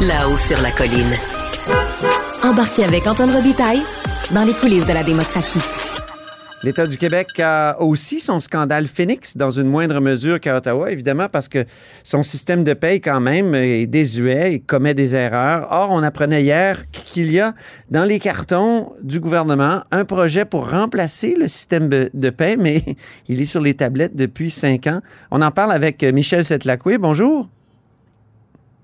là-haut sur la colline. Embarquez avec Antoine Robitaille dans les coulisses de la démocratie. L'État du Québec a aussi son scandale Phoenix, dans une moindre mesure qu'à Ottawa, évidemment, parce que son système de paye, quand même, est désuet et commet des erreurs. Or, on apprenait hier qu'il y a dans les cartons du gouvernement un projet pour remplacer le système de paye, mais il est sur les tablettes depuis cinq ans. On en parle avec Michel Setlacoué. Bonjour.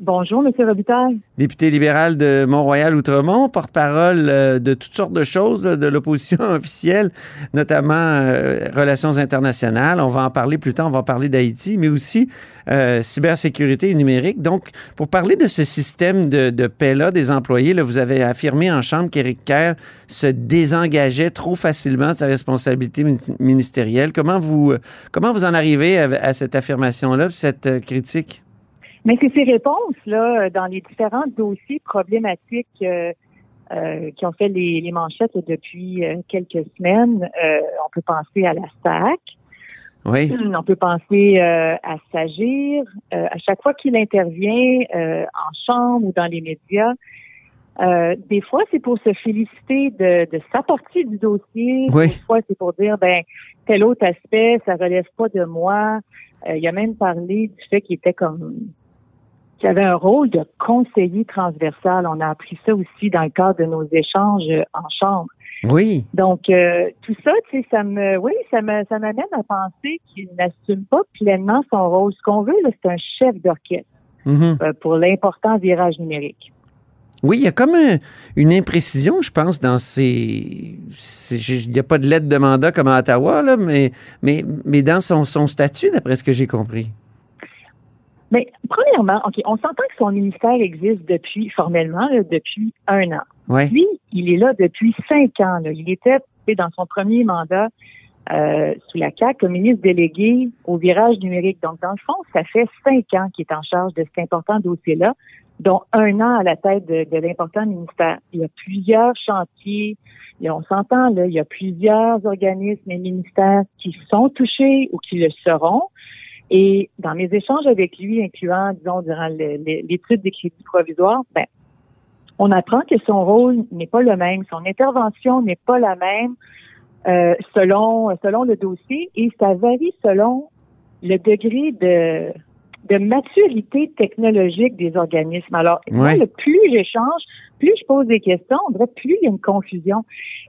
Bonjour, M. Robitaille. Député libéral de Mont-Royal-Outremont, porte-parole euh, de toutes sortes de choses de l'opposition officielle, notamment euh, relations internationales. On va en parler plus tard, on va parler d'Haïti, mais aussi euh, cybersécurité et numérique. Donc, pour parler de ce système de, de paix-là des employés, vous avez affirmé en Chambre qu'Éric Kerr se désengageait trop facilement de sa responsabilité ministérielle. Comment vous, comment vous en arrivez à cette affirmation-là, cette critique? Mais c'est ces réponses-là, dans les différents dossiers problématiques euh, euh, qui ont fait les, les manchettes depuis euh, quelques semaines. on peut penser à la SAC. Oui. On peut penser à S'agir. à chaque fois qu'il intervient en chambre ou dans les médias, des fois, c'est pour se féliciter de, de, sa partie du dossier. Oui. Des fois, c'est pour dire, ben, tel autre aspect, ça relève pas de moi. il a même parlé du fait qu'il était comme qui avait un rôle de conseiller transversal. On a appris ça aussi dans le cadre de nos échanges en chambre. Oui. Donc euh, tout ça, tu sais, ça me, oui, ça me, ça m'amène à penser qu'il n'assume pas pleinement son rôle. Ce qu'on veut, c'est un chef d'orchestre mm-hmm. euh, pour l'important virage numérique. Oui, il y a comme une imprécision, je pense, dans ces. Il n'y a pas de lettre de mandat comme à Ottawa, là, mais, mais, mais dans son, son statut, d'après ce que j'ai compris. Mais premièrement, OK, on s'entend que son ministère existe depuis, formellement, depuis un an. Ouais. Lui, il est là depuis cinq ans. Là. Il était dans son premier mandat euh, sous la CAQ comme ministre délégué au virage numérique. Donc, dans le fond, ça fait cinq ans qu'il est en charge de cet important dossier-là, dont un an à la tête de, de l'important ministère. Il y a plusieurs chantiers. Et on s'entend, là, il y a plusieurs organismes et ministères qui sont touchés ou qui le seront. Et dans mes échanges avec lui, incluant, disons, durant l'étude des crédits provisoires, ben, on apprend que son rôle n'est pas le même, son intervention n'est pas la même euh, selon selon le dossier et ça varie selon le degré de de maturité technologique des organismes. Alors, moi, le plus j'échange, plus je pose des questions, on dirait plus il y a une confusion.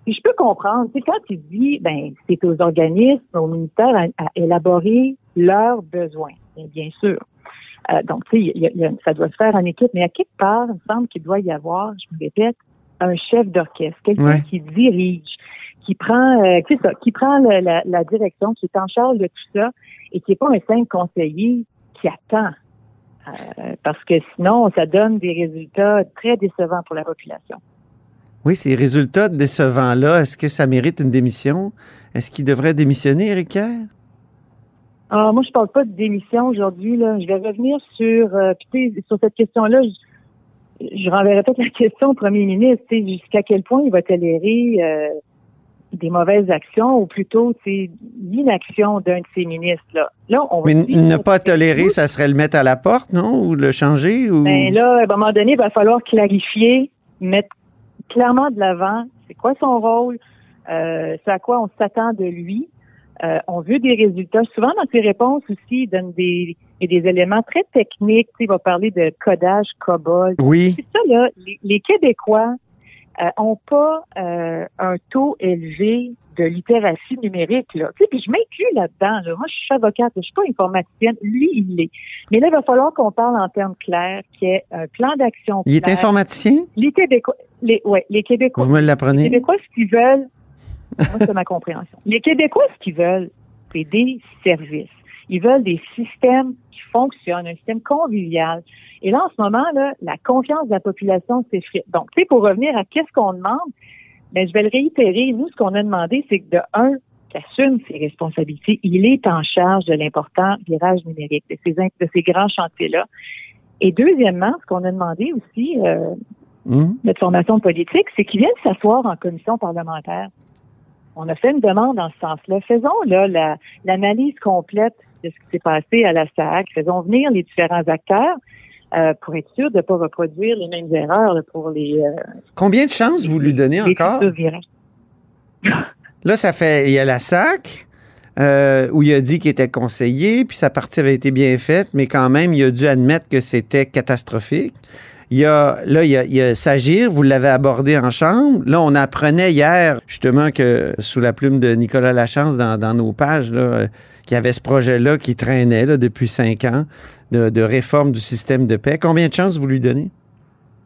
Et je peux comprendre, c'est quand il dit, ben, c'est aux organismes, au ministère à, élaborer leurs besoins, bien, sûr. Euh, donc, tu sais, ça doit se faire en équipe, mais à quelque part, il me semble qu'il doit y avoir, je me répète, un chef d'orchestre, quelqu'un qui dirige, qui prend, euh, ça, qui prend la, la, direction, qui est en charge de tout ça, et qui n'est pas un simple conseiller qui attend. Euh, parce que sinon, ça donne des résultats très décevants pour la population. Oui, ces résultats décevants-là, est-ce que ça mérite une démission? Est-ce qu'il devrait démissionner, Eric ah, moi, je parle pas de démission aujourd'hui. Je vais revenir sur, euh, sur cette question-là. Je, je renverrai peut-être la question au premier ministre, jusqu'à quel point il va tolérer euh, des mauvaises actions ou plutôt l'inaction d'un de ses ministres. Là, là on Mais ne pas tolérer, ça serait le mettre à la porte, non? Ou le changer? Ou... Ben là, à un moment donné, il va falloir clarifier, mettre clairement de l'avant c'est quoi son rôle, euh, c'est à quoi on s'attend de lui. Euh, on veut des résultats. Souvent, dans ses réponses aussi, il donne des, des éléments très techniques. il va parler de codage COBOL. Oui. C'est ça, là. les Québécois euh, ont pas euh, un taux élevé de littératie numérique. Là. Tu sais, puis je m'inclus là-dedans. Là. Moi, je suis avocate, je suis pas informaticienne. Lui, il l'est. Mais là, il va falloir qu'on parle en termes clairs, qu'il y ait un plan d'action Il est informaticien? Les Québécois, les, ouais, les Québécois. Vous me l'apprenez? Les Québécois, ce qu'ils veulent, moi, c'est ma compréhension. Les Québécois, ce qu'ils veulent, c'est des services. Ils veulent des systèmes qui fonctionnent, un système convivial. Et là, en ce moment, là, la confiance de la population s'effrite. Donc, tu sais, pour revenir à qu'est-ce qu'on demande, ben, je vais le réitérer. Nous, ce qu'on a demandé, c'est que de un, qu'il assume ses responsabilités. Il est en charge de l'important virage numérique, de ces, de ces grands chantiers-là. Et deuxièmement, ce qu'on a demandé aussi, euh, mmh. notre formation politique, c'est qu'il vienne s'asseoir en commission parlementaire. On a fait une demande en ce sens-là. Faisons là l'analyse complète de ce qui s'est passé à la SAC. Faisons venir les différents acteurs. euh, pour être sûr de ne pas reproduire les mêmes erreurs pour les. Euh, Combien de chances vous lui donnez encore? Là, ça fait. Il y a la SAC. Euh, où il a dit qu'il était conseillé, puis sa partie avait été bien faite, mais quand même, il a dû admettre que c'était catastrophique. Il y a, là, il y a, Sagir, vous l'avez abordé en chambre. Là, on apprenait hier, justement, que sous la plume de Nicolas Lachance dans, dans nos pages, là, qu'il y avait ce projet-là qui traînait là, depuis cinq ans de, réforme du système de paix. Combien de chances vous lui donnez?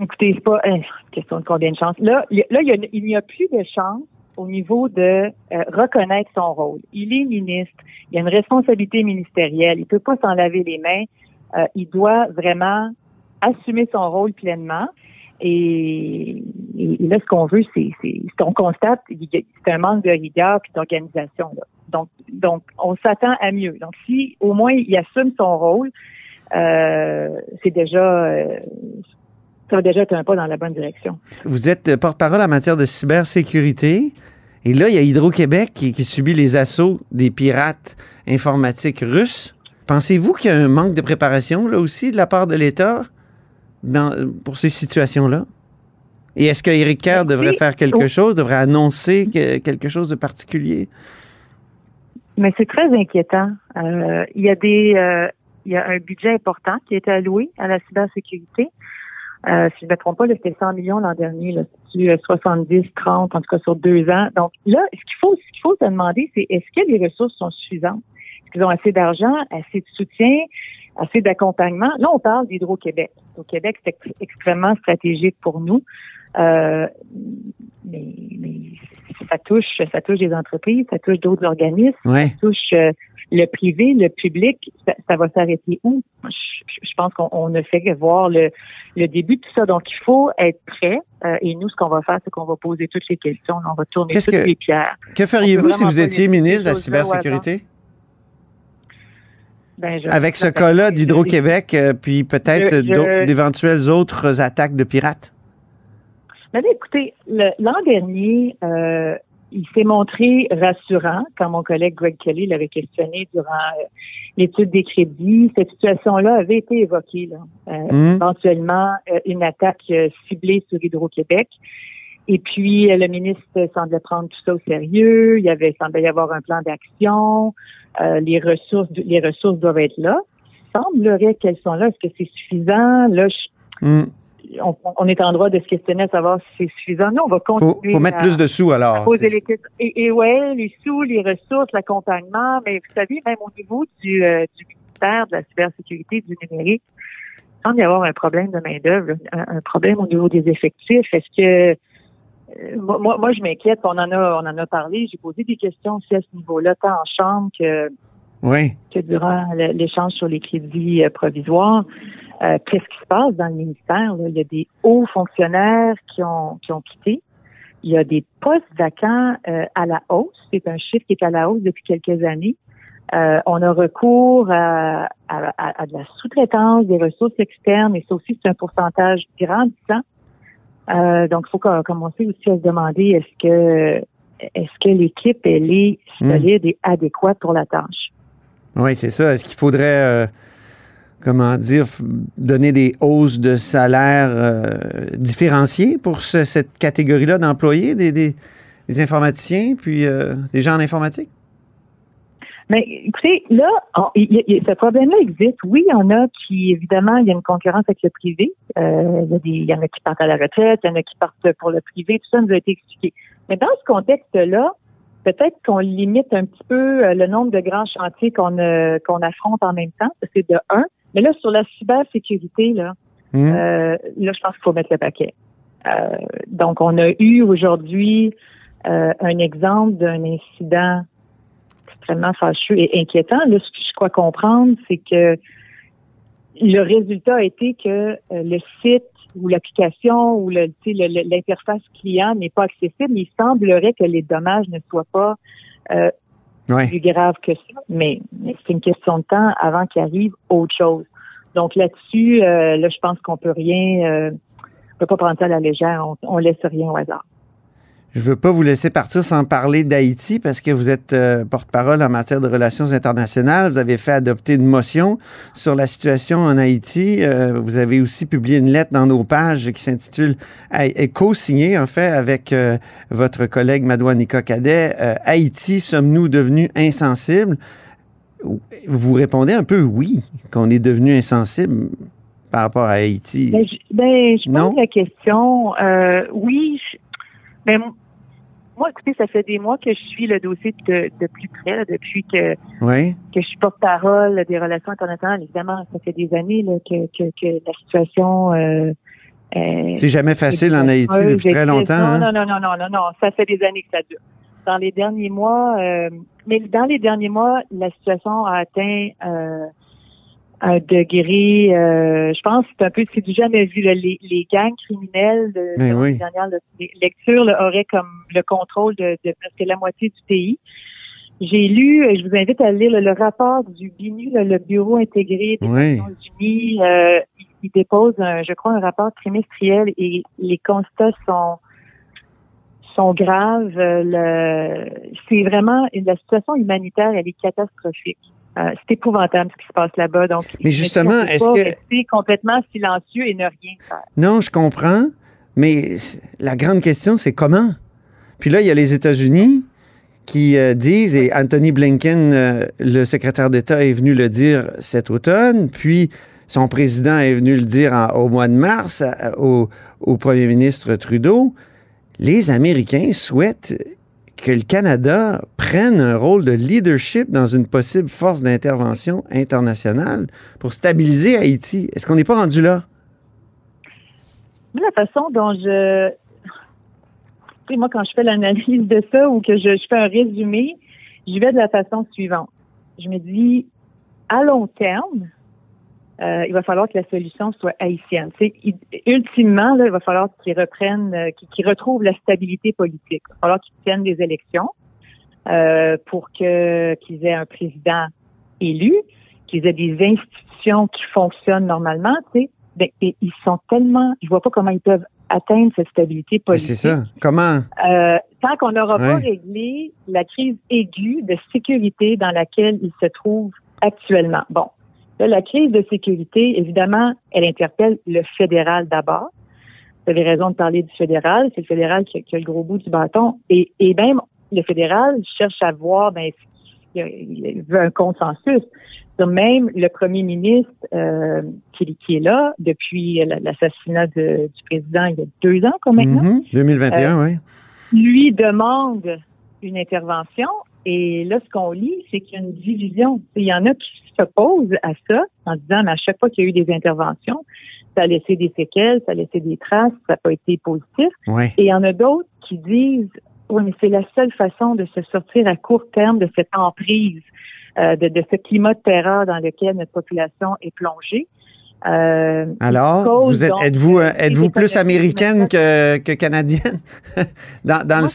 Écoutez, c'est pas une question de combien de chances. Là, là il n'y a, plus de chance au niveau de euh, reconnaître son rôle. Il est ministre, il a une responsabilité ministérielle, il peut pas s'en laver les mains. Euh, il doit vraiment assumer son rôle pleinement. Et, là, ce qu'on veut, c'est, ce qu'on constate, c'est un manque de rigueur et d'organisation. Donc, donc, on s'attend à mieux. Donc, si au moins il assume son rôle, euh, c'est déjà, euh, ça va déjà être un pas dans la bonne direction. Vous êtes porte-parole en matière de cybersécurité. Et là, il y a Hydro-Québec qui, qui subit les assauts des pirates informatiques russes. Pensez-vous qu'il y a un manque de préparation là aussi de la part de l'État? Pour ces situations-là? Et est-ce que Kerr devrait faire quelque chose, devrait annoncer quelque chose de particulier? Mais c'est très inquiétant. Euh, il y a des, euh, il y a un budget important qui a été alloué à la cybersécurité. Euh, si je ne me trompe pas, c'était 100 millions l'an dernier, là, 70, 30, en tout cas sur deux ans. Donc là, ce qu'il faut, ce qu'il faut se demander, c'est est-ce que les ressources sont suffisantes? Est-ce qu'ils ont assez d'argent, assez de soutien? Assez d'accompagnement. Là, on parle d'Hydro-Québec. Au Québec, c'est extrêmement stratégique pour nous. Euh, mais, ça touche, ça touche des entreprises, ça touche d'autres organismes, ça touche euh, le privé, le public. Ça, va s'arrêter où? Je, pense qu'on ne fait que voir le, début de tout ça. Donc, il faut être prêt. Euh, et nous, ce qu'on va faire, c'est qu'on va poser toutes les questions. On va tourner toutes les pierres. Que feriez-vous si vous étiez ministre de la cybersécurité? Ben, Avec ce cas-là d'Hydro-Québec, euh, puis peut-être d'éventuelles autres attaques de pirates? Ben, écoutez, l'an dernier, euh, il s'est montré rassurant quand mon collègue Greg Kelly l'avait questionné durant euh, l'étude des crédits. Cette situation-là avait été évoquée, là. Mmh. éventuellement une attaque ciblée sur Hydro-Québec. Et puis, le ministre semblait prendre tout ça au sérieux. Il y avait, semblait y avoir un plan d'action. Euh, les ressources, les ressources doivent être là. Il semblerait qu'elles sont là. Est-ce que c'est suffisant? Là, hmm. on, est en droit de se questionner à savoir si c'est suffisant. Non, on va continuer. Faut, faut mettre plus de sous alors. Poser les et, et ouais, les sous, les ressources, l'accompagnement. Mais vous savez, même au niveau du, euh, du ministère de la cybersécurité du numérique, il semble y avoir un problème de main-d'œuvre, un, problème au niveau des effectifs. Est-ce que euh, moi, moi, je m'inquiète. On en a, on en a parlé. J'ai posé des questions aussi à ce niveau-là, tant en chambre que, que durant l'échange sur les crédits euh, provisoires. Euh, qu'est-ce qui se passe dans le ministère? Il y a des hauts fonctionnaires qui ont, qui ont quitté. Il y a des postes vacants à la hausse. C'est un chiffre qui est à la hausse depuis quelques années. on a recours à, à de la sous-traitance des ressources externes et ça aussi, c'est un pourcentage grandissant. Euh, donc, il faut commencer aussi à se demander est-ce que est-ce que l'équipe elle est hmm. solide et adéquate pour la tâche? Oui, c'est ça. Est-ce qu'il faudrait euh, comment dire donner des hausses de salaire euh, différenciées pour cette catégorie-là d'employés, des, des, informaticiens puis des gens en informatique? Mais écoutez, là, ce problème-là existe. Oui, il y en a qui, évidemment, il y a une concurrence avec le privé. Euh, il, y a des, il y en a qui partent à la retraite, il y en a qui partent pour le privé. Tout ça nous a été expliqué. Mais dans ce contexte-là, peut-être qu'on limite un petit peu euh, le nombre de grands chantiers qu'on euh, qu'on affronte en même temps. C'est de un. Mais là, sur la cybersécurité, là, mmh. euh, là, je pense qu'il faut mettre le paquet. Euh, donc, on a eu aujourd'hui un exemple d'un incident extrêmement fâcheux et inquiétant. Là, ce que je crois comprendre, c'est que le résultat a été que euh, le site ou l'application ou l'interface client n'est pas accessible. Il semblerait que les dommages ne soient pas euh, plus graves que ça, mais, c'est une question de temps avant qu'il arrive autre chose. Donc là-dessus, euh, là, je pense qu'on peut rien, on peut pas prendre ça à la légère. On, on laisse rien au hasard. Je ne veux pas vous laisser partir sans parler d'Haïti parce que vous êtes euh, porte-parole en matière de relations internationales. Vous avez fait adopter une motion sur la situation en Haïti. Euh, vous avez aussi publié une lettre dans nos pages qui s'intitule et co-signée en fait avec euh, votre collègue Madouanika Cadet. Haïti, sommes-nous devenus insensibles? Vous répondez un peu oui, qu'on est devenu insensible par rapport à Haïti. Ben, je, ben, je pose la question. oui, mais ben, moi, écoutez, ça fait des mois que je suis le dossier de, plus près, depuis que, que je suis porte-parole des relations internationales. Évidemment, ça fait des années que, que, la situation. Euh, c'est jamais facile en Haïti depuis très longtemps. Non, hein? non, non, non, non, non, Ça fait des années que ça dure. Dans les derniers mois, euh, mais dans les derniers mois, la situation a atteint euh, un degré, euh, je pense, c'est un peu, c'est du jamais vu. les, les, gangs criminels de, ben la dernière lecture auraient comme le contrôle de, de, presque la moitié du pays. J'ai lu, je vous invite à lire le, rapport du BINU, le Bureau intégré des Nations Unies. Euh, il, dépose, je crois, un rapport trimestriel et les constats sont sont graves. Le, c'est vraiment la situation humanitaire, elle est catastrophique. Euh, c'est épouvantable ce qui se passe là-bas. Donc, mais justement, est-ce que rester complètement silencieux et ne rien faire Non, je comprends, mais la grande question, c'est comment? Puis là, il y a les États-Unis qui euh, disent, et Anthony Blinken, euh, le secrétaire d'État, est venu le dire cet automne, puis son président est venu le dire au mois de mars au, au premier ministre Trudeau. Les Américains souhaitent que le Canada prenne un rôle de leadership dans une possible force d'intervention internationale pour stabiliser Haïti. Est-ce qu'on n'est pas rendu là? La façon dont je... Moi, quand je fais l'analyse de ça ou que je, je fais un résumé, je vais de la façon suivante. Je me dis, à long terme, euh, il va falloir que la solution soit haïtienne. ultimement, là, il va falloir qu'ils reprennent, euh, qu'ils retrouvent la stabilité politique. Il va falloir qu'ils tiennent des élections euh, pour que qu'ils aient un président élu, qu'ils aient des institutions qui fonctionnent normalement. Tu sais, ben, ils sont tellement, je vois pas comment ils peuvent atteindre cette stabilité politique. C'est ça. Comment? Euh, tant qu'on n'aura pas réglé la crise aiguë de sécurité dans laquelle ils se trouvent actuellement. Bon, la crise de sécurité, évidemment, elle interpelle le fédéral d'abord. Vous avez raison de parler du fédéral. C'est le fédéral qui a, le gros bout du bâton. Et, même le fédéral cherche à voir, ben, il veut un consensus. Même le premier ministre euh, qui, est là depuis l'assassinat du président il y a deux ans, quand même. 2021, oui. Lui demande une intervention et là, ce qu'on lit, c'est qu'il y a une division. Il y en a qui s'opposent à ça en disant, mais à chaque fois qu'il y a eu des interventions, ça a laissé des séquelles, ça a laissé des traces, ça n'a pas été positif. Et il y en a d'autres qui disent, oui, mais c'est la seule façon de se sortir à court terme de cette emprise, euh, de, de ce climat de terreur dans lequel notre population est plongée. Euh, Alors, vous êtes, êtes-vous, euh, êtes-vous plus américaine que, que canadienne? Dans, dans,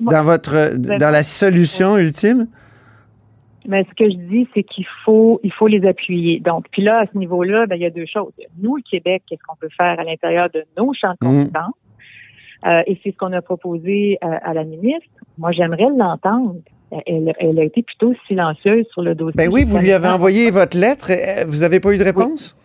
dans votre, dans la solution ultime? Mais ce que je dis, c'est qu'il faut, il faut les appuyer. Donc, puis là, à ce niveau-là, ben, il y a deux choses. Nous, le Québec, qu'est-ce qu'on peut faire à l'intérieur de nos champs de mmh. compétences? Euh, et c'est ce qu'on a proposé à la ministre. Moi, j'aimerais l'entendre. Elle, elle, a été plutôt silencieuse sur le dossier. Ben oui, vous lui avez envoyé votre lettre. Vous n'avez pas eu de réponse?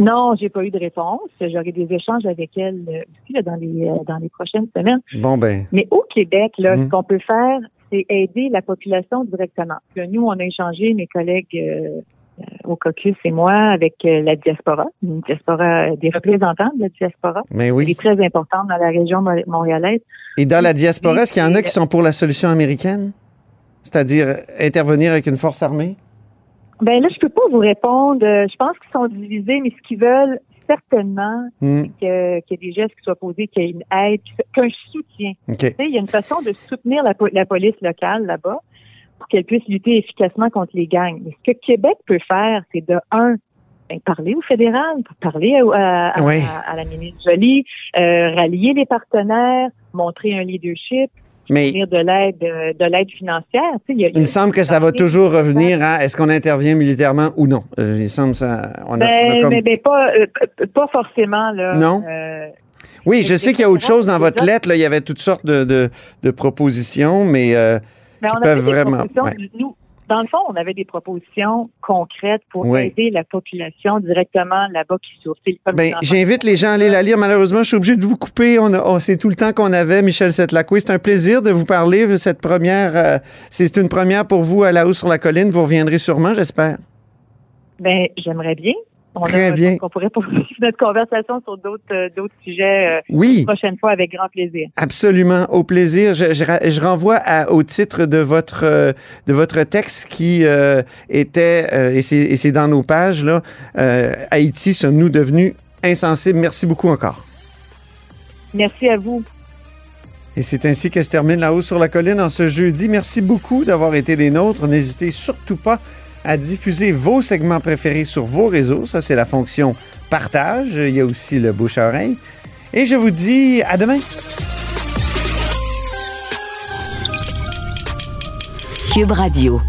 Non, j'ai pas eu de réponse. J'aurai des échanges avec elle euh, aussi dans les euh, dans les prochaines semaines. Bon ben. Mais au Québec, là, ce mmh. qu'on peut faire, c'est aider la population directement. nous, on a échangé mes collègues euh, au caucus et moi avec la diaspora, une diaspora des représentants de la diaspora. Mais oui. Qui est très importante dans la région montréalaise. Et dans la diaspora, est-ce qu'il y en a qui sont pour la solution américaine, c'est-à-dire intervenir avec une force armée? Ben là, je peux pas vous répondre. Euh, je pense qu'ils sont divisés, mais ce qu'ils veulent certainement, hmm. c'est qu'il y ait des gestes qui soient posés, qu'il y ait une aide, qu'un soutien. Il y a une façon de soutenir la, police locale là-bas pour qu'elle puisse lutter efficacement contre les gangs. Mais ce que Québec peut faire, c'est de un, ben, parler au fédéral, parler à, la ministre Jolie, euh, rallier les partenaires, montrer un leadership, mais de l'aide de l'aide financière. il, me semble que ça va toujours revenir à est-ce qu'on intervient militairement ou non? Euh, il semble ça. On a, ben, ben, pas, euh, pas forcément là. Non? Euh, Oui, je sais qu'il y a autre chose dans votre lettre. Là. Il y avait toutes sortes de, de, de propositions, mais, euh, mais qui on peuvent vraiment. propositions. ouais. Nous, dans le fond, on avait des propositions concrètes pour Oui. aider la population directement là-bas qui souffre. Ben, j'invite les gens à aller la lire. Malheureusement, je suis obligé de vous couper. On on- c'est tout le temps qu'on avait, Michel Setlacoué. C'est un plaisir de vous parler de cette première. euh, c'est une première pour vous à la hausse sur la colline. Vous reviendrez sûrement, j'espère. Ben, j'aimerais bien. On Très a, bien. On pourrait poursuivre notre conversation sur d'autres euh, d'autres sujets euh, Oui. prochaine fois avec grand plaisir. Absolument, au plaisir. Je, je je renvoie à- au titre de votre euh, de votre texte qui euh, était euh, et c'est dans nos pages là. Haïti, sommes-nous devenus insensibles? Merci beaucoup encore. Merci à vous. Et c'est ainsi que se termine la hausse sur la colline en ce jeudi. Merci beaucoup d'avoir été des nôtres. N'hésitez surtout pas à diffuser vos segments préférés sur vos réseaux. Ça, c'est la fonction partage. Il y a aussi le bouche à. Et je vous dis à demain. Cube Radio.